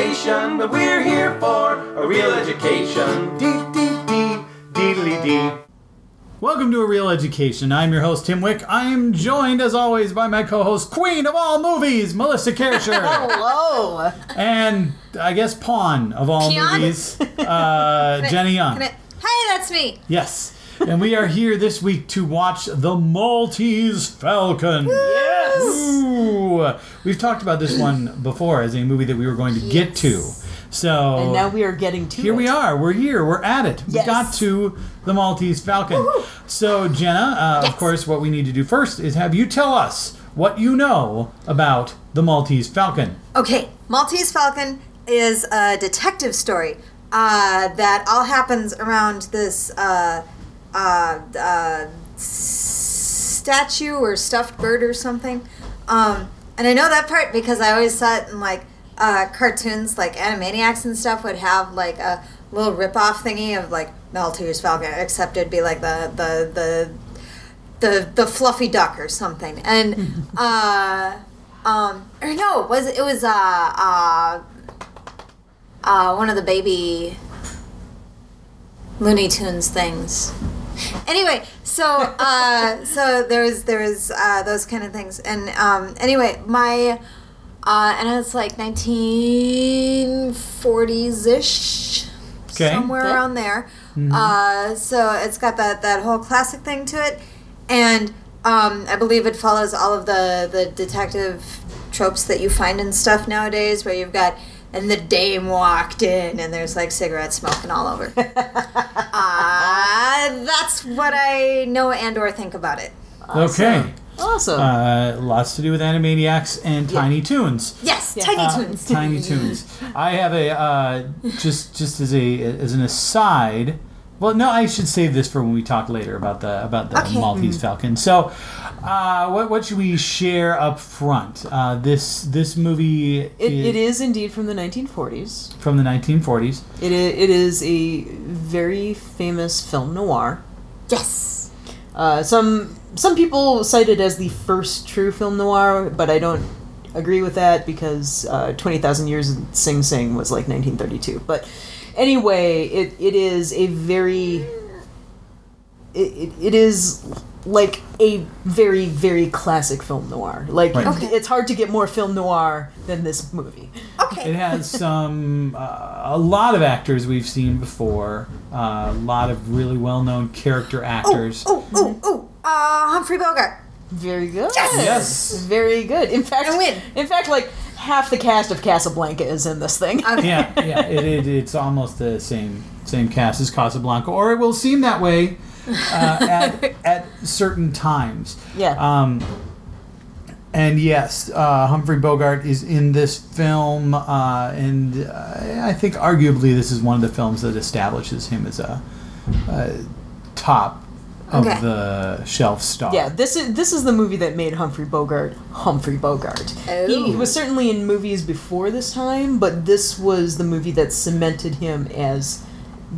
station, but we're here for a real education. Dee dee dee, deedly dee. Welcome to A Reel Education. I'm your host, Tim Wick. I am joined, as always, by my co host, Queen of all movies, Melissa Kersher. Hello. and I guess Pawn of all Keon? movies, uh, Jenny Young. Can I- Hi, that's me. Yes. And we are here this week to watch The Maltese Falcon. Yes. Ooh. We've talked about this one before as a movie that we were going to get to. So And now we are getting to here it. we are. We're here. We're at it. Yes. We got to the Maltese Falcon. So, Jena, uh, of course, what we need to do first is have you tell us what you know about the Maltese Falcon. Okay, Maltese Falcon is a detective story uh, that all happens around this uh, uh, uh, statue or stuffed bird or something. Um, and I know that part because I always saw it in like uh, cartoons, like Animaniacs and stuff would have like a little rip-off thingy of like Maltese Falcon, except it'd be like the the the the the fluffy duck or something. And uh um or no, it was it was uh uh uh one of the baby Looney Tunes things. Anyway, so uh so there was there was uh those kind of things. And um anyway, my uh and it's like 1940s ish Okay. somewhere Yeah. around there. Uh, so it's got that that whole classic thing to it, and um, I believe it follows all of the the detective tropes that you find in stuff nowadays, where you've got and the dame walked in and there's like cigarette smoking all over. that's what I know and or think about it. Okay. Awesome. Uh, lots to do with Animaniacs and Tiny Toons. Yes, Yeah. Tiny Uh, Toons. Tiny Toons. I have a uh, just just as a as an aside. Well, no, I should save this for when we talk later about the about the Okay. Maltese Falcon. So, uh, what what should we share up front? Uh, this this movie it, it is indeed from the 1940s. from the 1940s. It is, it is a very famous film noir. Yes. Uh, some some people cite it as the first true film noir, but I don't agree with that because uh, Twenty Thousand Years in Sing Sing was like 1932. But anyway, it, it is a very it, it, it is like a very very classic film noir. Like Right. Okay. it's hard to get more film noir than this movie. Okay. It has some uh, a lot of actors we've seen before. Uh, a lot of really well known character actors. Oh, oh, oh. Uh, Humphrey Bogart. Very good. Yes. Very good. In fact, I win. in fact, like half the cast of Casablanca is in this thing. Okay. yeah, yeah, it, it, it's almost the same same cast as Casablanca, or it will seem that way uh, at at certain times. Yeah. Um, and yes, uh, Humphrey Bogart is in this film, uh, and uh, I think arguably this is one of the films that establishes him as a, uh top of Okay. the shelf star. Yeah, this is this is the movie that made Humphrey Bogart Humphrey Bogart. He, he Oh. was certainly in movies before this time, but this was the movie that cemented him as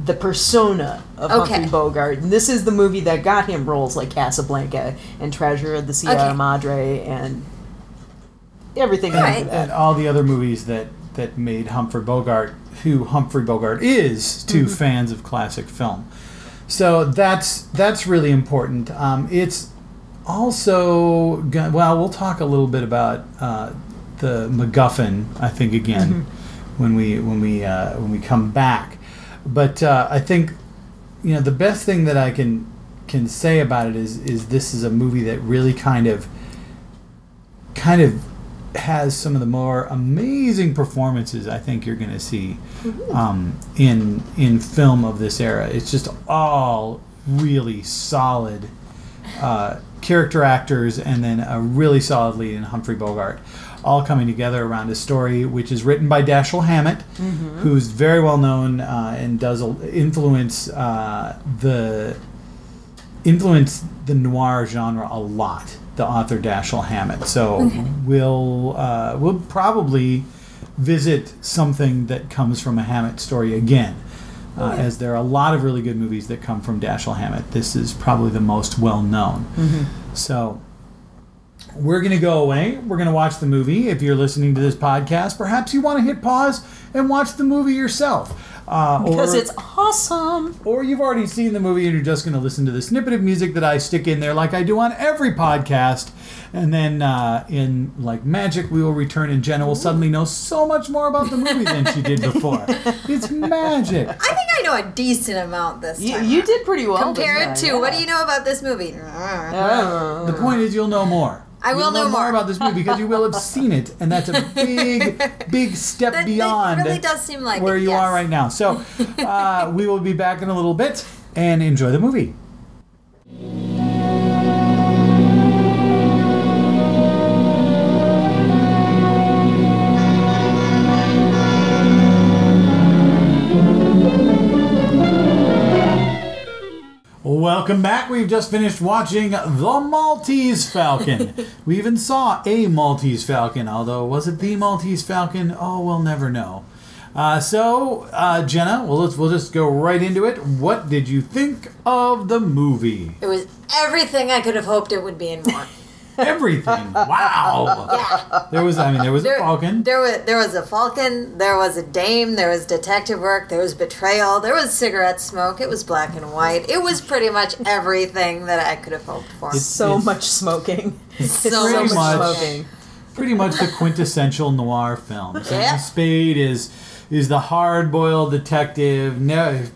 the persona of Okay. Humphrey Bogart. And this is the movie that got him roles like Casablanca and Treasure of the Sierra Okay. Madre and everything Alright. after that. and all the other movies that that made Humphrey Bogart who Humphrey Bogart is to fans of classic film. So that's that's really important. Um, it's also well, we'll talk a little bit about uh, the MacGuffin. I think again when we when we uh, when we come back. But uh, I think you know the best thing that I can can say about it is is this is a movie that really kind of kind of has some of the more amazing performances I think you're going to see um, in in film of this era. It's just all really solid uh, character actors, and then a really solid lead in Humphrey Bogart, all coming together around a story which is written by Dashiell Hammett, who's very well known uh, and does influence uh, the influence the noir genre a lot. The author Dashiell Hammett, so we'll uh, we'll probably visit something that comes from a Hammett story again, uh, as there are a lot of really good movies that come from Dashiell Hammett. This is probably the most well known. So, we're going to go away. We're going to watch the movie. If you're listening to this podcast, perhaps you want to hit pause and watch the movie yourself. Uh, Because or- it's awesome. or you've already seen the movie and you're just going to listen to the snippet of music that I stick in there, like I do on every podcast. And then uh, in like magic, we will return, and Jena will suddenly know so much more about the movie than she did before. It's magic. I think I know a decent amount this You, time. you did pretty well. Compared to yeah. what do you know about this movie? Oh. The point is, you'll know more. I will know more. about this movie because you will have seen it, and that's a big, big step That, beyond that really does seem like where it, you yes. are right now. So uh, we will be back in a little bit and enjoy the movie. Welcome back. We've just finished watching The Maltese Falcon. we even saw a Maltese Falcon, although was it the Maltese Falcon? Oh, we'll never know. Uh, so, uh, Jena, well, let's we'll just go right into it. What did you think of the movie? It was everything I could have hoped it would be and more. Everything. Wow. Yeah. There was, I mean, there was a falcon. there was there was a falcon. There was a dame. There was detective work. There was betrayal. There was cigarette smoke. It was black and white. It was pretty much everything that I could have hoped for. It's- So it's much smoking. so pretty much much- smoking. pretty much the quintessential noir film. Sammy Yeah. Spade is is the hard-boiled detective,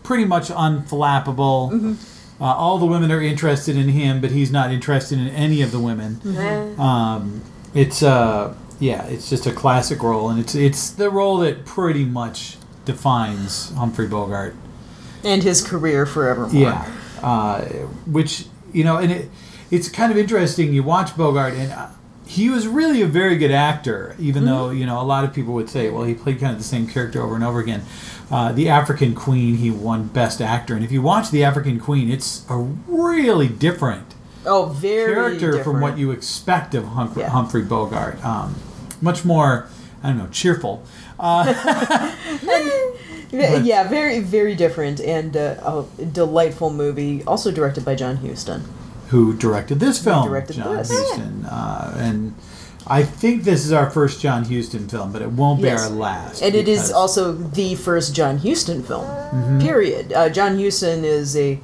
pretty much unflappable. Mm-hmm. Uh, all the women are interested in him, but he's not interested in any of the women. Mm-hmm. Um, it's uh, yeah, it's just a classic role, and it's it's the role that pretty much defines Humphrey Bogart. And his career forevermore. Yeah, uh, which you know, and it it's kind of interesting. You watch Bogart, and uh, he was really a very good actor, even though you know a lot of people would say, well, he played kind of the same character over and over again. Uh, the African Queen, he won Best Actor, and if you watch the African Queen, it's a really different Oh, very character from what you expect of Humphrey, Yeah. Humphrey Bogart. Um, much more, I don't know, cheerful. Yeah, yeah, very, very different, and uh, a delightful movie. Also directed by John Huston. Who directed this film, directed John this. Huston, uh, and I think this is our first John Huston film, but it won't be Yes. our last. And it is also the first John Huston film. Mm-hmm. Period. Uh, John Huston is a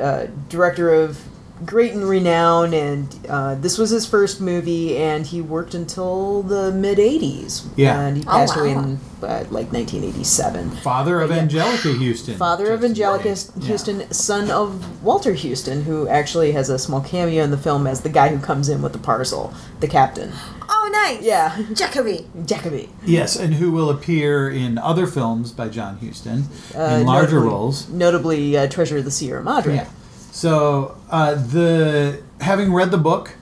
uh, director of great and renown, and uh, this was his first movie, and he worked until the mid '80s. Yeah. and he Oh, passed away in uh, like 1987. father of yeah. Anjelica Huston, Father of just Angelica today. Yeah. Houston, son of Walter Huston, who actually has a small cameo in the film as the guy who comes in with the parcel, the captain. Oh, nice. Yeah. Jacoby. Jacoby. Yes, and who will appear in other films by John Huston Uh, in larger notably- roles. Notably, uh, Treasure of the Sierra Madre. Yeah. So uh, the having read the book,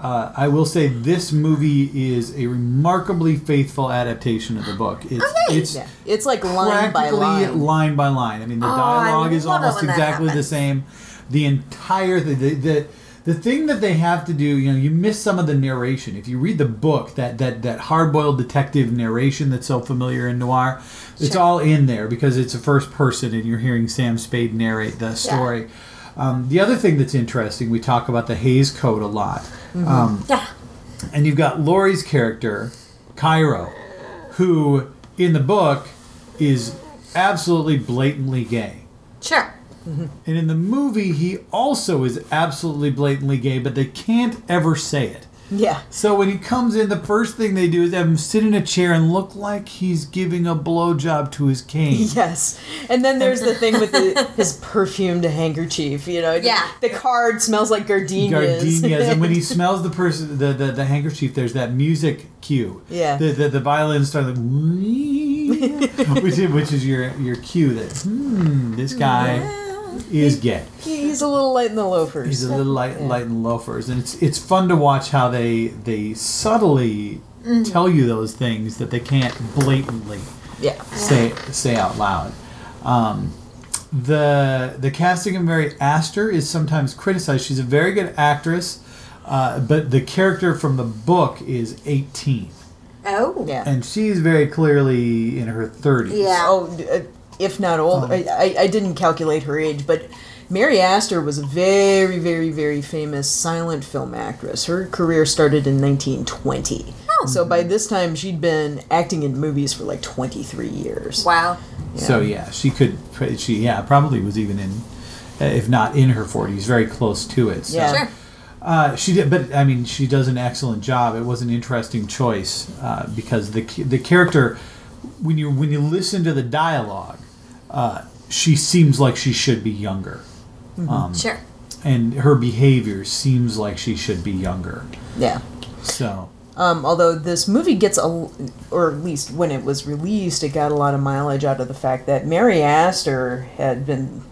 uh, I will say this movie is a remarkably faithful adaptation of the book. It's Okay. it's Yeah. It's like line by line. line by line. I mean, the Oh, I dialogue is almost exactly the same. The entire the, the the the thing that they have to do, you know, you miss some of the narration. If you read the book, that that that hard-boiled detective narration that's so familiar in noir, it's Sure. all in there because it's a first person and you're hearing Sam Spade narrate the story. Um, the other thing that's interesting, we talk about the Hays Code a lot. Mm-hmm. Um, Yeah. and you've got Lorre's character, Cairo, who in the book is absolutely blatantly gay. Sure. And in the movie, he also is absolutely blatantly gay, but they can't ever say it. Yeah. So when he comes in, the first thing they do is have him sit in a chair and look like he's giving a blowjob to his cane. Yes. And then there's the thing with the, his perfumed handkerchief, you know. the- Yeah. The, card smells like gardenias. Gardenias, and when he smells the person, the, the, the handkerchief, there's that music cue. Yeah. The the, the violin starts like, which is, which is your your cue that hmm, this guy is gay. He's a little light in the loafers. He's a little light, light in loafers, and it's it's fun to watch how they they subtly tell you those things that they can't blatantly yeah. say say out loud. Um, the the casting of Mary Astor is sometimes criticized. She's a very good actress, uh, but the character from the book is 18, Oh. Yeah. and she's very clearly in her 30s. Yeah. Oh, uh, if not old. Um, I, I, I didn't calculate her age, but Mary Astor was a very, very, very famous silent film actress. Her career started in 1920. Oh. So by this time, she'd been acting in movies for like 23 years. Wow. So yeah, she could. She yeah probably was even in, uh, if not in her forties, very close to it. So. Yeah. Sure. Uh, she did, but I mean, she does an excellent job. It was an interesting choice uh, because the the character, when you when you listen to the dialogue, uh, she seems like she should be younger, um, Sure. and her behavior seems like she should be younger. Yeah. So Um, although this movie gets a, or at least when it was released, it got a lot of mileage out of the fact that Mary Astor had been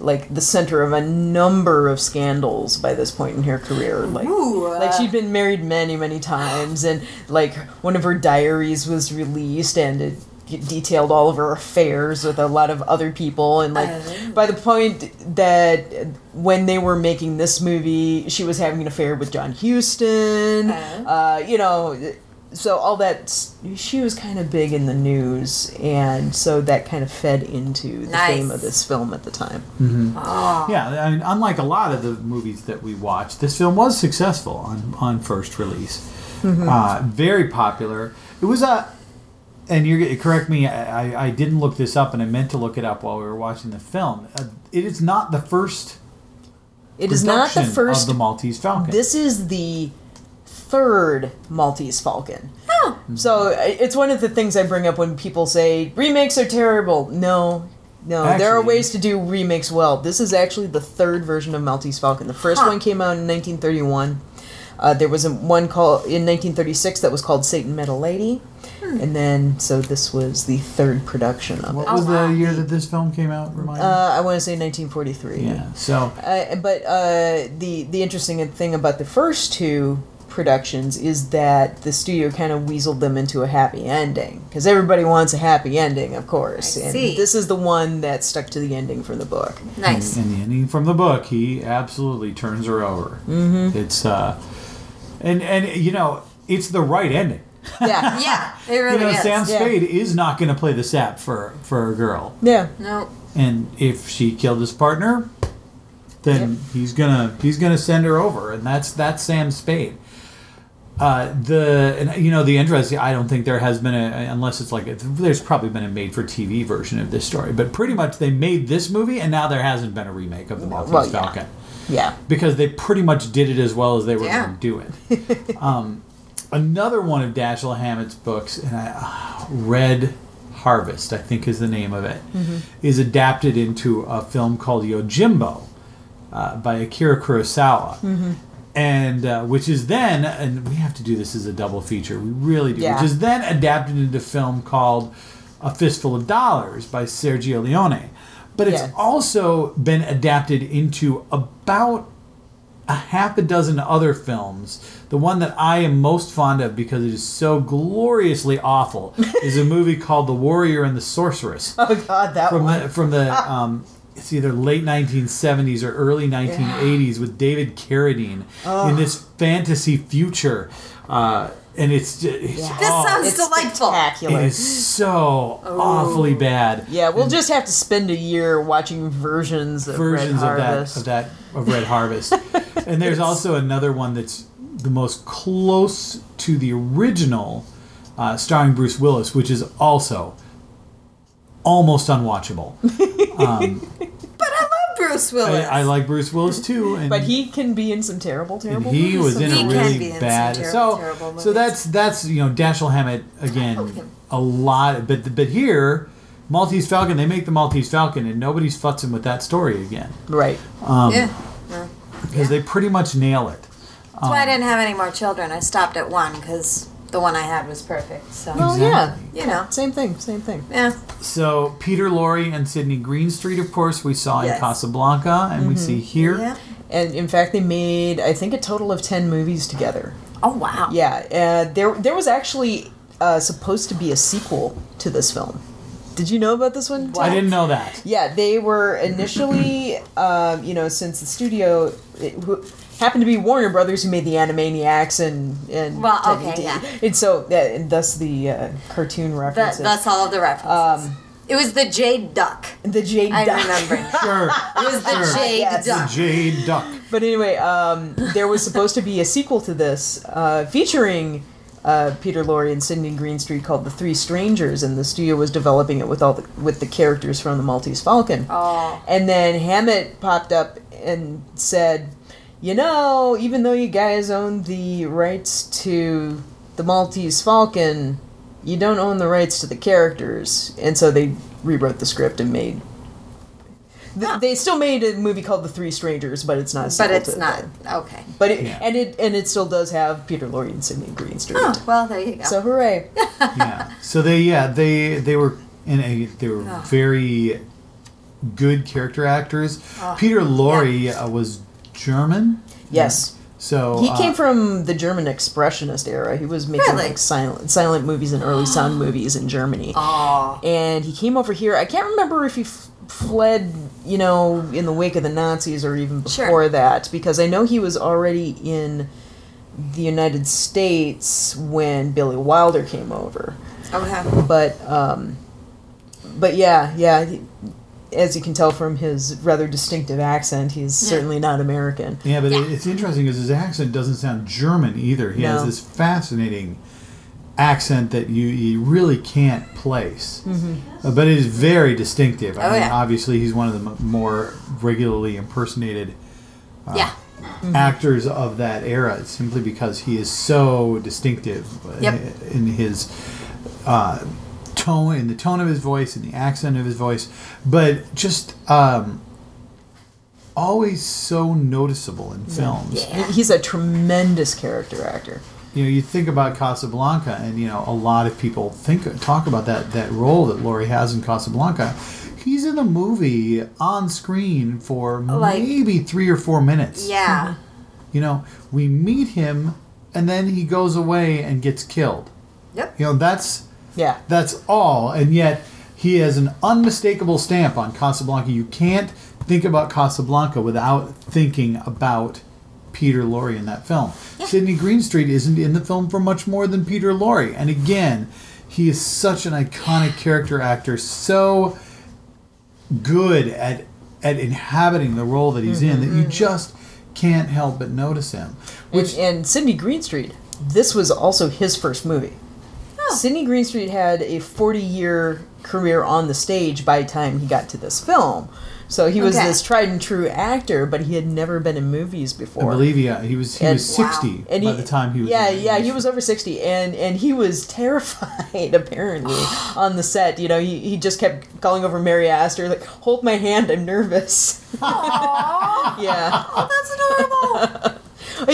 like the center of a number of scandals by this point in her career. Like, Ooh, uh. like she'd been married many, many times, and like one of her diaries was released, and it detailed all of her affairs with a lot of other people and like Oh. by the point that when they were making this movie she was having an affair with john huston Oh. uh, you know so all that she was kind of big in the news and so that kind of fed into the Nice. fame of this film at the time Oh. yeah, I mean, unlike a lot of the movies that we watched this film was successful on on first release. Uh, very popular. It was a, and you're correct me. I, I- I didn't look this up, and I meant to look it up while we were watching the film. Uh, it is not the first. it is not the first of the Maltese Falcon. This is the third Maltese Falcon. Oh. So it's one of the things I bring up when people say remakes are terrible. No, no, there are ways to do remakes well. This is actually the third version of Maltese Falcon. The first Huh. one came out in 1931. Uh, there was a, one called in 1936 that was called Satan Met a Lady, and then so this was the third production of what it. was wow. the year that this film came out? Remind me. Uh, I want to say 1943. yeah. So Uh, but uh, the the interesting thing about the first two productions is that the studio kind of weaseled them into a happy ending because everybody wants a happy ending, of course. I and see. this is the one that stuck to the ending from the book. Nice. And the ending from the book, he absolutely turns her over. Mm-hmm. It's uh, and and you know, it's the right ending. Yeah, Yeah, it really you know, is. Sam yeah. Spade is not going to play the sap for for a girl, yeah. No. and if she killed his partner, then he's gonna he's gonna send her over, and that's that's Sam Spade. Uh, the and you know the interesting. I don't think there has been a unless it's like a, there's probably been a made for TV version of this story, but pretty much they made this movie, and now there hasn't been a remake of the Maltese Well, yeah. Falcon Yeah. because they pretty much did it as well as they were Yeah. going to do it. um, another one of Dashiell Hammett's books, and I, uh, Red Harvest, I think is the name of it, is adapted into a film called Yojimbo uh, by Akira Kurosawa. And uh, which is then, and we have to do this as a double feature. We really do. Yeah. Which is then adapted into a film called A Fistful of Dollars by Sergio Leone. But it's Yeah. also been adapted into about a half a dozen other films. The one that I am most fond of because it is so gloriously awful is a movie called The Warrior and the Sorceress Oh God, that from one. the from the um, it's either late 1970s or early 1980s with David Carradine in this fantasy future, uh, and it's, ju- it's Yeah. This oh, sounds it's delightful. it spectacular. is so awfully bad. Yeah, we'll just have to spend a year watching versions of versions Red of that of that of Red Harvest. and there's also another one that's the most close to the original, uh, starring Bruce Willis, which is also almost unwatchable. But I love Bruce I, Willis. I like Bruce Willis too, and But he can be in some terrible, terrible. and terrible. he movies was in He a can really be in some bad. terrible, so terrible so that's that's you know Dashiell Hammett again. A lot, but but here. Maltese Falcon, they make the Maltese Falcon, and nobody's futzing with that story again Right. um, yeah. because they pretty much nail it. That's why I didn't have any more children. I stopped at one because the one I had was perfect. So, Well, yeah. You know, Same thing. Same thing. yeah. So Peter Lorre and Sidney Greenstreet, of course, we saw in Casablanca, and we see here. Yeah. And in fact, they made I think a total of ten movies together. Oh wow. Yeah, uh, there there was actually uh, supposed to be a sequel to this film. Did you know about this one? I didn't know that. Yeah, they were initially, um, you know, since the studio it, who, happened to be Warner Brothers who made the Animaniacs and and Well, okay, yeah. and so uh, and thus the uh, cartoon That, references. that's all of the references. Um, It was the Jade Duck. The Jade I Duck. remember. Sure. It was the Sure. Jade Yes. Duck. Jade Duck. But anyway, um, there was supposed to be a sequel to this uh, featuring uh, Peter Lorre and Sidney Greenstreet called The Three Strangers, and the studio was developing it with all the, with the characters from the Maltese Falcon. Oh. And then Hammett popped up and said, "You know, even though you guys own the rights to the Maltese Falcon, you don't own the rights to the characters." And so they rewrote the script and made. th- Huh. They still made a movie called The Three Strangers, but it's not. A But it's to not. that. Okay. But it Yeah. and it and it still does have Peter Lorre and Sidney Greenstreet. Oh, well, there you go. So hooray! yeah. So they yeah they they were in a they were Oh. very good character actors. Oh, Peter Lorre uh, was German. Yes. So He uh, came from the German Expressionist era. He was making Really? like silent silent movies and early sound movies in Germany. oh. And he came over here. I can't remember if he f- fled, you know, in the wake of the Nazis or even Sure. before that, because I know he was already in the United States when Billy Wilder came over. Okay. But um, but yeah, yeah. He, as you can tell from his rather distinctive accent, he's certainly not American. Yeah, but Yeah. It's interesting because his accent doesn't sound German either. He has this fascinating accent that you, you really can't place. Uh, but it is very distinctive. I Oh, mean, yeah. obviously, he's one of the m- more regularly impersonated uh, yeah. actors of that era simply because he is so distinctive Yep. in his uh, tone, in the tone of his voice, and the accent of his voice, but just um, always so noticeable in films. Yeah. He's a tremendous character actor. You know, you think about Casablanca, and you know, a lot of people think talk about that that role that Lorre has in Casablanca. He's in the movie on screen for Like- maybe three or four minutes. Yeah. You know, we meet him, and then he goes away and gets killed. Yep. You know, that's Yeah. that's all, and yet he has an unmistakable stamp on Casablanca. You can't think about Casablanca without thinking about Peter Lorre in that film. Sidney Greenstreet isn't in the film for much more than Peter Lorre, and again, he is such an iconic character actor, so good at at inhabiting the role that he's in that you mm-hmm, mm-hmm. just can't help but notice him. Which and, and Sidney Greenstreet, this was also his first movie. Sidney Greenstreet had a 40 year career on the stage by the time he got to this film. So he was Okay. this tried and true actor, but he had never been in movies before. I before. believe he, uh, he was he And- was sixty and by he, the time he was. yeah, in yeah, he was over sixty, and and he was terrified apparently on the set. You know, he, he just kept calling over Mary Astor like, "Hold my hand, I'm nervous." Aww. yeah, Oh, that's adorable.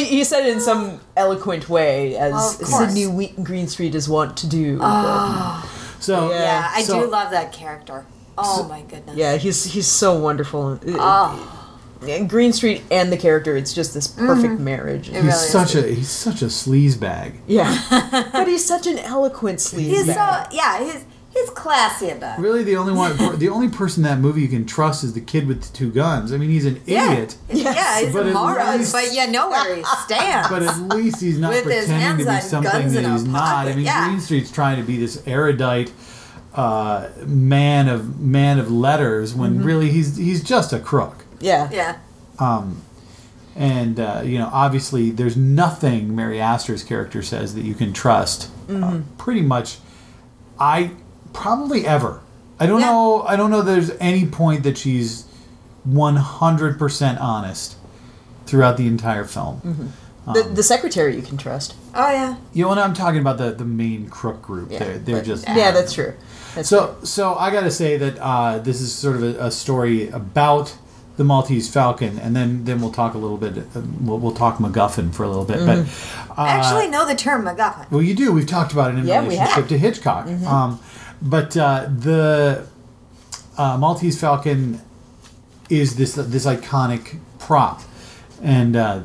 He, he said it in some eloquent way, as Of course. Sidney Greenstreet is wont to do. Ah. So Yeah. Yeah, I so- do love that character. Oh my goodness. yeah, he's he's so wonderful. Oh, And Greenstreet and the character, it's just this mm-hmm. perfect marriage. It He's really is. such a he's such a sleaze bag. Yeah, but he's such an eloquent sleaze. he's so bag. yeah. He's he's classy about it. Really, the only one, the only person in that movie you can trust is the kid with the two guns. I mean, he's an Yeah. idiot, Yeah, he's But a at moron, least- but you know where he stands. but at least he's not With his pretending to hands be on something guns that he's not. I mean, yeah. Greenstreet's trying to be this erudite uh, man of man of letters when Mm-hmm. really he's he's just a crook. yeah, yeah. Um, and uh, you know, obviously, there's nothing Mary Astor's character says that you can trust. Mm-hmm. Uh, pretty much, I probably ever. I don't Yeah. know. I don't know. There's any point that she's 100 percent honest throughout the entire film. Mm-hmm. The, the secretary you can trust. Oh yeah. You know, and I'm talking about the the main crook group. Yeah, they're they're but- just yeah, that's true. That's So, so I got to say that uh, this is sort of a, a story about the Maltese Falcon, and then then we'll talk a little bit. Uh, we'll, we'll talk MacGuffin for a little bit, but uh, I actually know the term MacGuffin. well, you do. We've talked about it in Yeah, relationship to Hitchcock. Um, but uh, the uh, Maltese Falcon is this this iconic prop, and uh,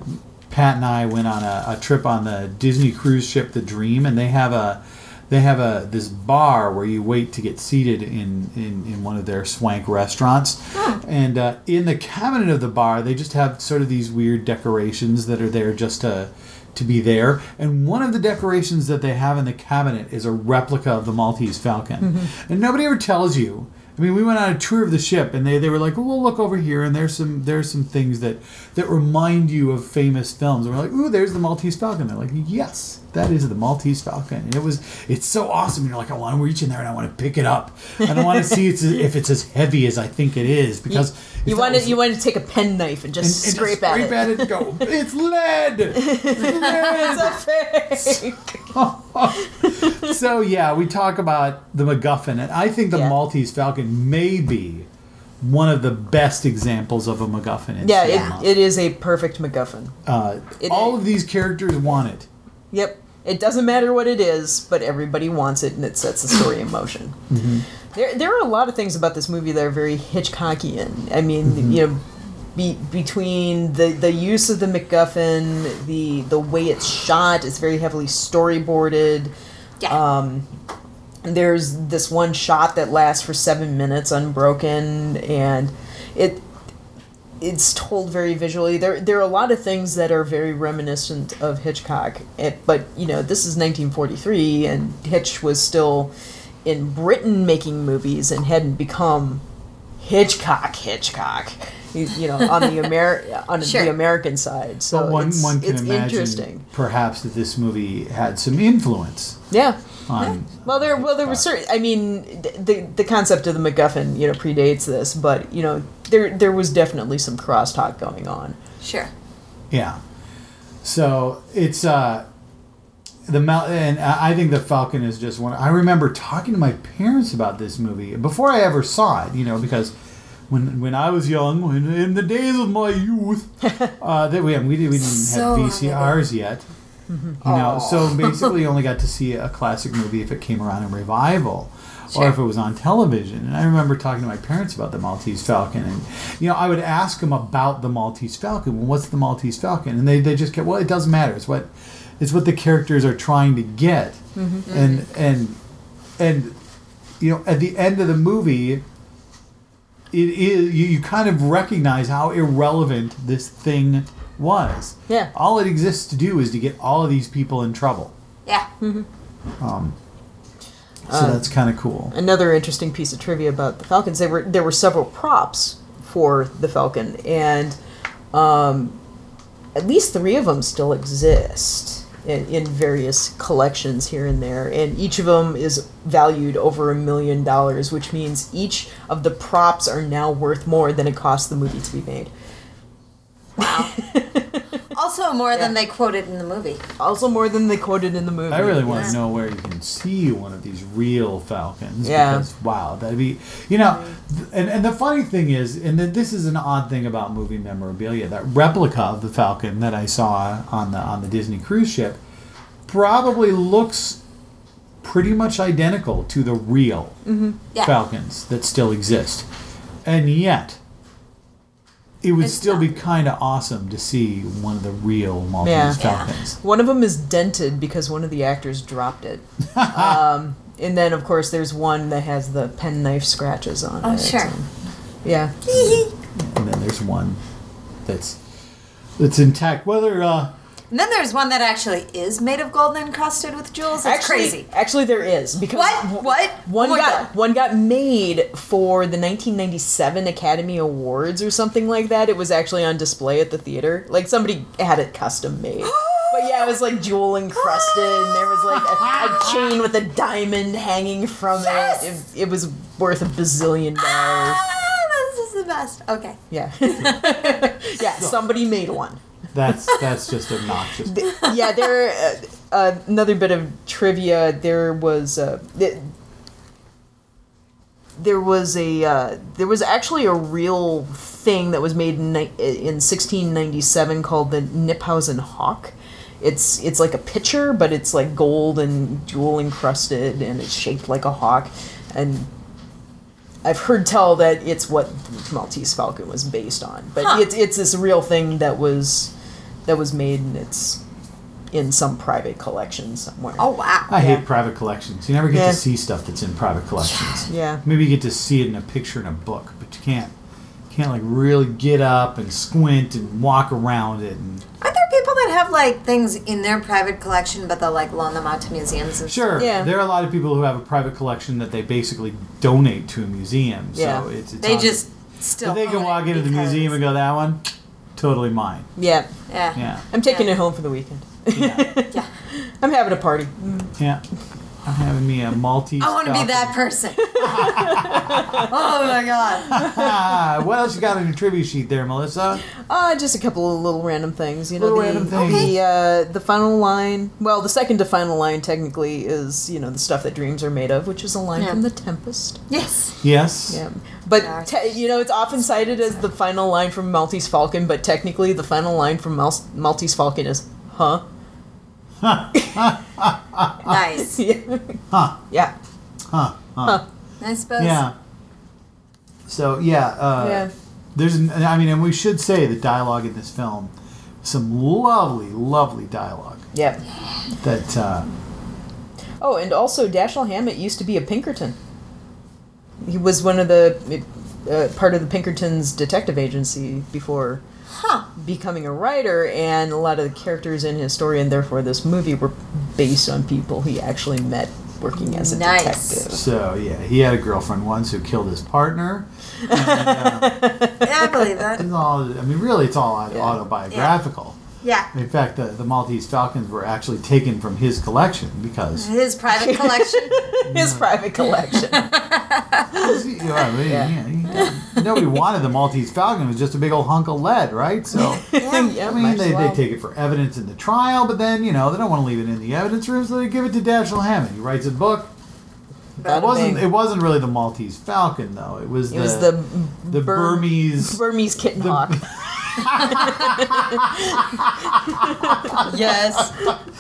Pat and I went on a, a trip on the Disney cruise ship, the Dream, and they have a they have a this bar where you wait to get seated in in, in one of their swank restaurants, and uh, in the cabinet of the bar they just have sort of these weird decorations that are there just to to be there. And one of the decorations that they have in the cabinet is a replica of the Maltese Falcon. Mm-hmm. And nobody ever tells you. I mean, we went on a tour of the ship, and they, they were like, "Well, look over here, and there's some there's some things that that remind you of famous films." And we're like, "Ooh, there's the Maltese Falcon." They're like, "Yes, that is the Maltese Falcon." And it was it's so awesome. You're like, "I want to reach in there and I want to pick it up, and I want to see it's, if it's as heavy as I think it is." Because if You that wanted—you wanted to take a penknife and and, just and scrape, just at scrape it. at it and go, "It's lead." It's lead. It's a fake. so yeah, we talk about the MacGuffin, and I think the Yeah. Maltese Falcon may be one of the best examples of a MacGuffin in Yeah, it, it is a perfect MacGuffin. uh, it all of these characters want it. Yep. It doesn't matter what it is, but everybody wants it, and it sets the story in motion. There, there are a lot of things about this movie that are very Hitchcockian. I mean, you know, be, between the, the use of the MacGuffin, the the way it's shot, it's very heavily storyboarded. Yeah. Um, there's this one shot that lasts for seven minutes unbroken, and it it's told very visually. There there are a lot of things that are very reminiscent of Hitchcock. It, but you know, this is 1943, and Hitch was still in Britain making movies and hadn't become Hitchcock Hitchcock. You, you know, on the Amer- on Sure. the American side. So But one it's, one can it's imagine interesting. perhaps that this movie had some influence Yeah. on. Well, there, well, there was certain. I mean, the the concept of the MacGuffin, you know, predates this, but you know, there there was definitely some crosstalk going on. Sure. Yeah. So it's uh the Mal- and I I think the Falcon is just one. I remember talking to my parents about this movie before I ever saw it. You know, because when when I was young, when in the days of my youth, uh, that we we, we didn't So have VCRs yet. You know, Aw. so basically, you only got to see a classic movie if it came around in revival. Or if it was on television, and I remember talking to my parents about the Maltese Falcon, and you know, I would ask them about the Maltese Falcon. Well, what's the Maltese Falcon? And they, they just kept, well, it doesn't matter. It's what it's what the characters are trying to get, and and and you know, at the end of the movie, it is you, you kind of recognize how irrelevant this thing was. Yeah. All it exists to do is to get all of these people in trouble. Yeah. Um, so that's kind of cool. Another interesting piece of trivia about the Falcons: there were there were several props for the Falcon, and um, at least three of them still exist in, in various collections here and there, and each of them is valued over a million dollars, which means each of the props are now worth more than it cost the movie to be made. Also, more than they quoted in the movie. Also, more than they quoted in the movie. I really want Yeah. to know where you can see one of these real falcons. Yeah. Because wow, that'd be you know, mm-hmm. th- and and the funny thing is, and then this is an odd thing about movie memorabilia. That replica of the falcon that I saw on the on the Disney cruise ship probably looks pretty much identical to the real mm-hmm. Yeah. falcons that still exist, and yet. It would It's still not. be kind of awesome to see one of the real Maltese Yeah. Yeah. One of them is dented because one of the actors dropped it. um, and then, of course, there's one that has the penknife scratches on Oh, it. sure. and- yeah. and then there's one that's that's intact. Whether uh, And then there's one that actually is made of gold and encrusted with jewels. It's actually, crazy. Actually, there is because What? What? One Oh got God. one got made for the 1997 Academy Awards or something like that. It was actually on display at the theater. Like somebody had it custom made. But yeah, it was like jewel encrusted, and there was like a, a chain with a diamond hanging from Yes! it. it. It was worth a bazillion dollars. Ah, this is the best. Okay. Yeah. yeah, somebody made one. That's that's just obnoxious. yeah, there. Uh, uh, another bit of trivia. There was uh, th- there was a uh, there was actually a real thing that was made in, in 1697 called the Kniphausen Hawk. It's it's like a pitcher, but it's like gold and jewel encrusted, and it's shaped like a hawk. And I've heard tell that it's what Maltese Falcon was based on, but Huh. it's it's this real thing that was that was made, and it's in some private collection somewhere. Oh wow. I Yeah. hate private collections. You never get Yeah. to see stuff that's in private collections. Yeah. Maybe you get to see it in a picture in a book, but you can't can't like really get up and squint and walk around it. And Aren't there people that have like things in their private collection, but they'll like loan them out to museums. And Sure. Yeah. There are a lot of people who have a private collection that they basically donate to a museum. Yeah. So it's, it's They on- just still. But they can walk into the museum and go, that one, totally mine. Yeah. Yeah. Yeah. I'm taking Yeah. it home for the weekend. Yeah. Yeah. I'm having a party. yeah. I'm having me a Maltese. I want to be that person. oh my god. What else you got on your trivia sheet there, Melissa? Uh, just a couple of little random things. You know, Little the, random things. the uh, the final line. Well, the second to final line technically is you know the stuff that dreams are made of, which is a line Yeah. from The Tempest. Yes. Yes. Yeah, but te- you know it's often cited as the final line from Maltese Falcon, but technically the final line from Mal- Maltese Falcon is "Huh." Nice. yeah. Huh. Yeah. Huh. Huh. I suppose. Yeah. So yeah, uh, Yeah. there's. I mean, and we should say the dialogue in this film, some lovely, lovely dialogue Yeah. that. Uh, Oh, and also Dashiell Hammett used to be a Pinkerton. He was one of the uh, part of the Pinkertons detective agency before Huh. becoming a writer, and a lot of the characters in his story and therefore this movie were based on people he actually met working as a Nice. detective. so yeah, he had a girlfriend once who killed his partner. And, uh, Yeah, I believe that. it's all. I mean, really, it's all Yeah. autobiographical. Yeah. In fact, the, the Maltese Falcons were actually taken from his collection because His private collection. His private collection. you know, I mean, Yeah. yeah, he- nobody wanted the Maltese Falcon. It was just a big old hunk of lead, right? So. yeah, I mean, they, well. they take it for evidence in the trial, but then, you know, they don't want to leave it in the evidence room, so they give it to Dashiell Hammett. He writes a book. Bada It wasn't, bing. it wasn't really the Maltese Falcon, though. It was It the, was the the Bur- Burmese. Burmese kitten hawk. yes.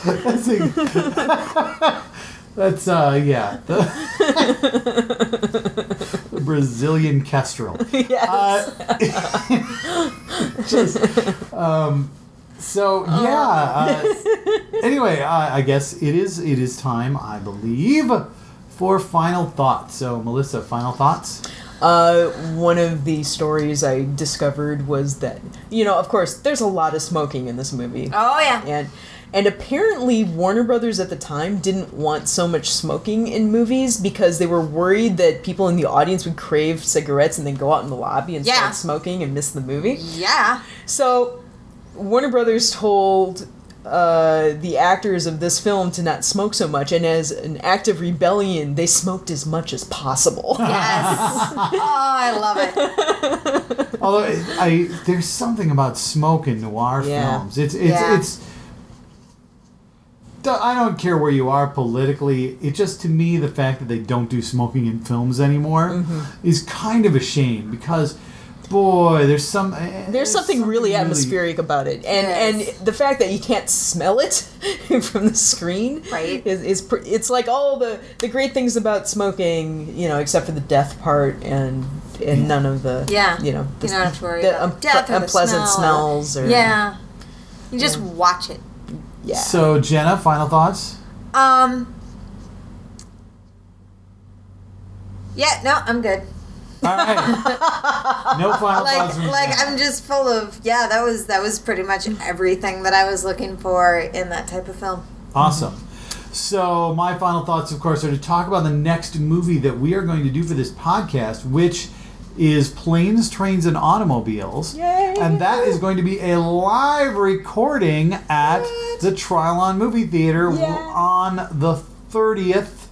That's, a- that's, uh, yeah. The, the Brazilian kestrel. yes. Uh, just, um, so yeah. Uh, anyway, I, I guess it is it is time, I believe, for final thoughts. So, Melissa, final thoughts. Uh, one of the stories I discovered was that you know, of course, there's a lot of smoking in this movie, Oh yeah. and and apparently Warner Brothers at the time didn't want so much smoking in movies because they were worried that people in the audience would crave cigarettes and then go out in the lobby and Yeah. start smoking and miss the movie. Yeah. So, Warner Brothers told uh, the actors of this film to not smoke so much, and as an act of rebellion, they smoked as much as possible. Yes. oh, I love it. Although I, I there's something about smoke in noir Yeah. films. It's it's Yeah. it's. I don't care where you are politically. It just to me the fact that they don't do smoking in films anymore Mm-hmm. is kind of a shame because, boy, there's some eh, There's something, really atmospheric about it, and Yes. and the fact that you can't smell it from the screen, Right. Is, is pr- it's like all the the great things about smoking, you know, except for the death part and and none of the Yeah. you know the, You don't have to worry the about unple- death or unpleasant smell smells or Yeah. You just watch it. yeah. So Jena, final thoughts. Um. Yeah. No, I'm good. All right. no final Like, thoughts. like. I'm just full of yeah. That was that was pretty much everything that I was looking for in that type of film. Awesome. So, my final thoughts, of course, are to talk about the next movie that we are going to do for this podcast, which is Planes, Trains, and Automobiles. Yay! And that is going to be a live recording at the Trilon Movie Theater on the 30th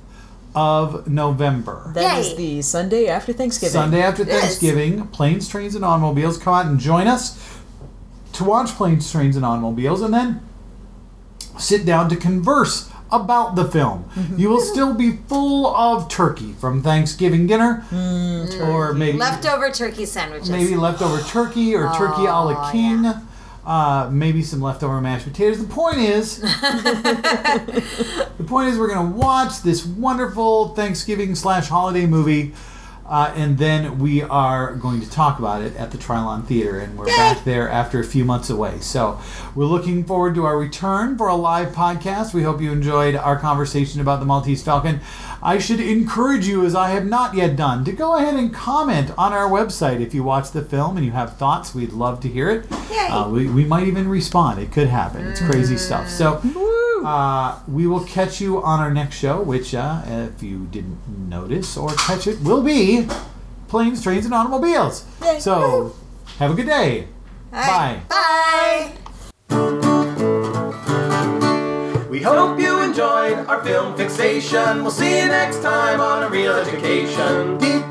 of November. That is Yay. the Sunday after Thanksgiving. Sunday after Yes. Thanksgiving, Planes, Trains, and Automobiles. Come out and join us to watch Planes, Trains, and Automobiles, and then sit down to converse about the film. Mm-hmm. You will still be full of turkey from Thanksgiving dinner, Mm, or maybe Leftover turkey sandwiches. maybe leftover turkey or turkey a la Oh, king. Uh, maybe some leftover mashed potatoes. The point is, the point is, we're gonna watch this wonderful Thanksgiving slash holiday movie Uh, and then we are going to talk about it at the Trilon Theater, and we're Yay! back there after a few months away. So we're looking forward to our return for a live podcast. We hope you enjoyed our conversation about the Maltese Falcon. I should encourage you, as I have not yet done, to go ahead and comment on our website if you watch the film and you have thoughts. We'd love to hear it. Uh, we, we might even respond. It could happen. It's crazy stuff. So uh, we will catch you on our next show, which, uh, if you didn't notice or catch it, will be Planes, Trains, and Automobiles. Yay. So have a good day. All right. Bye. Bye. We hope you enjoyed our film fixation. We'll see you next time on A Reel Education. Dee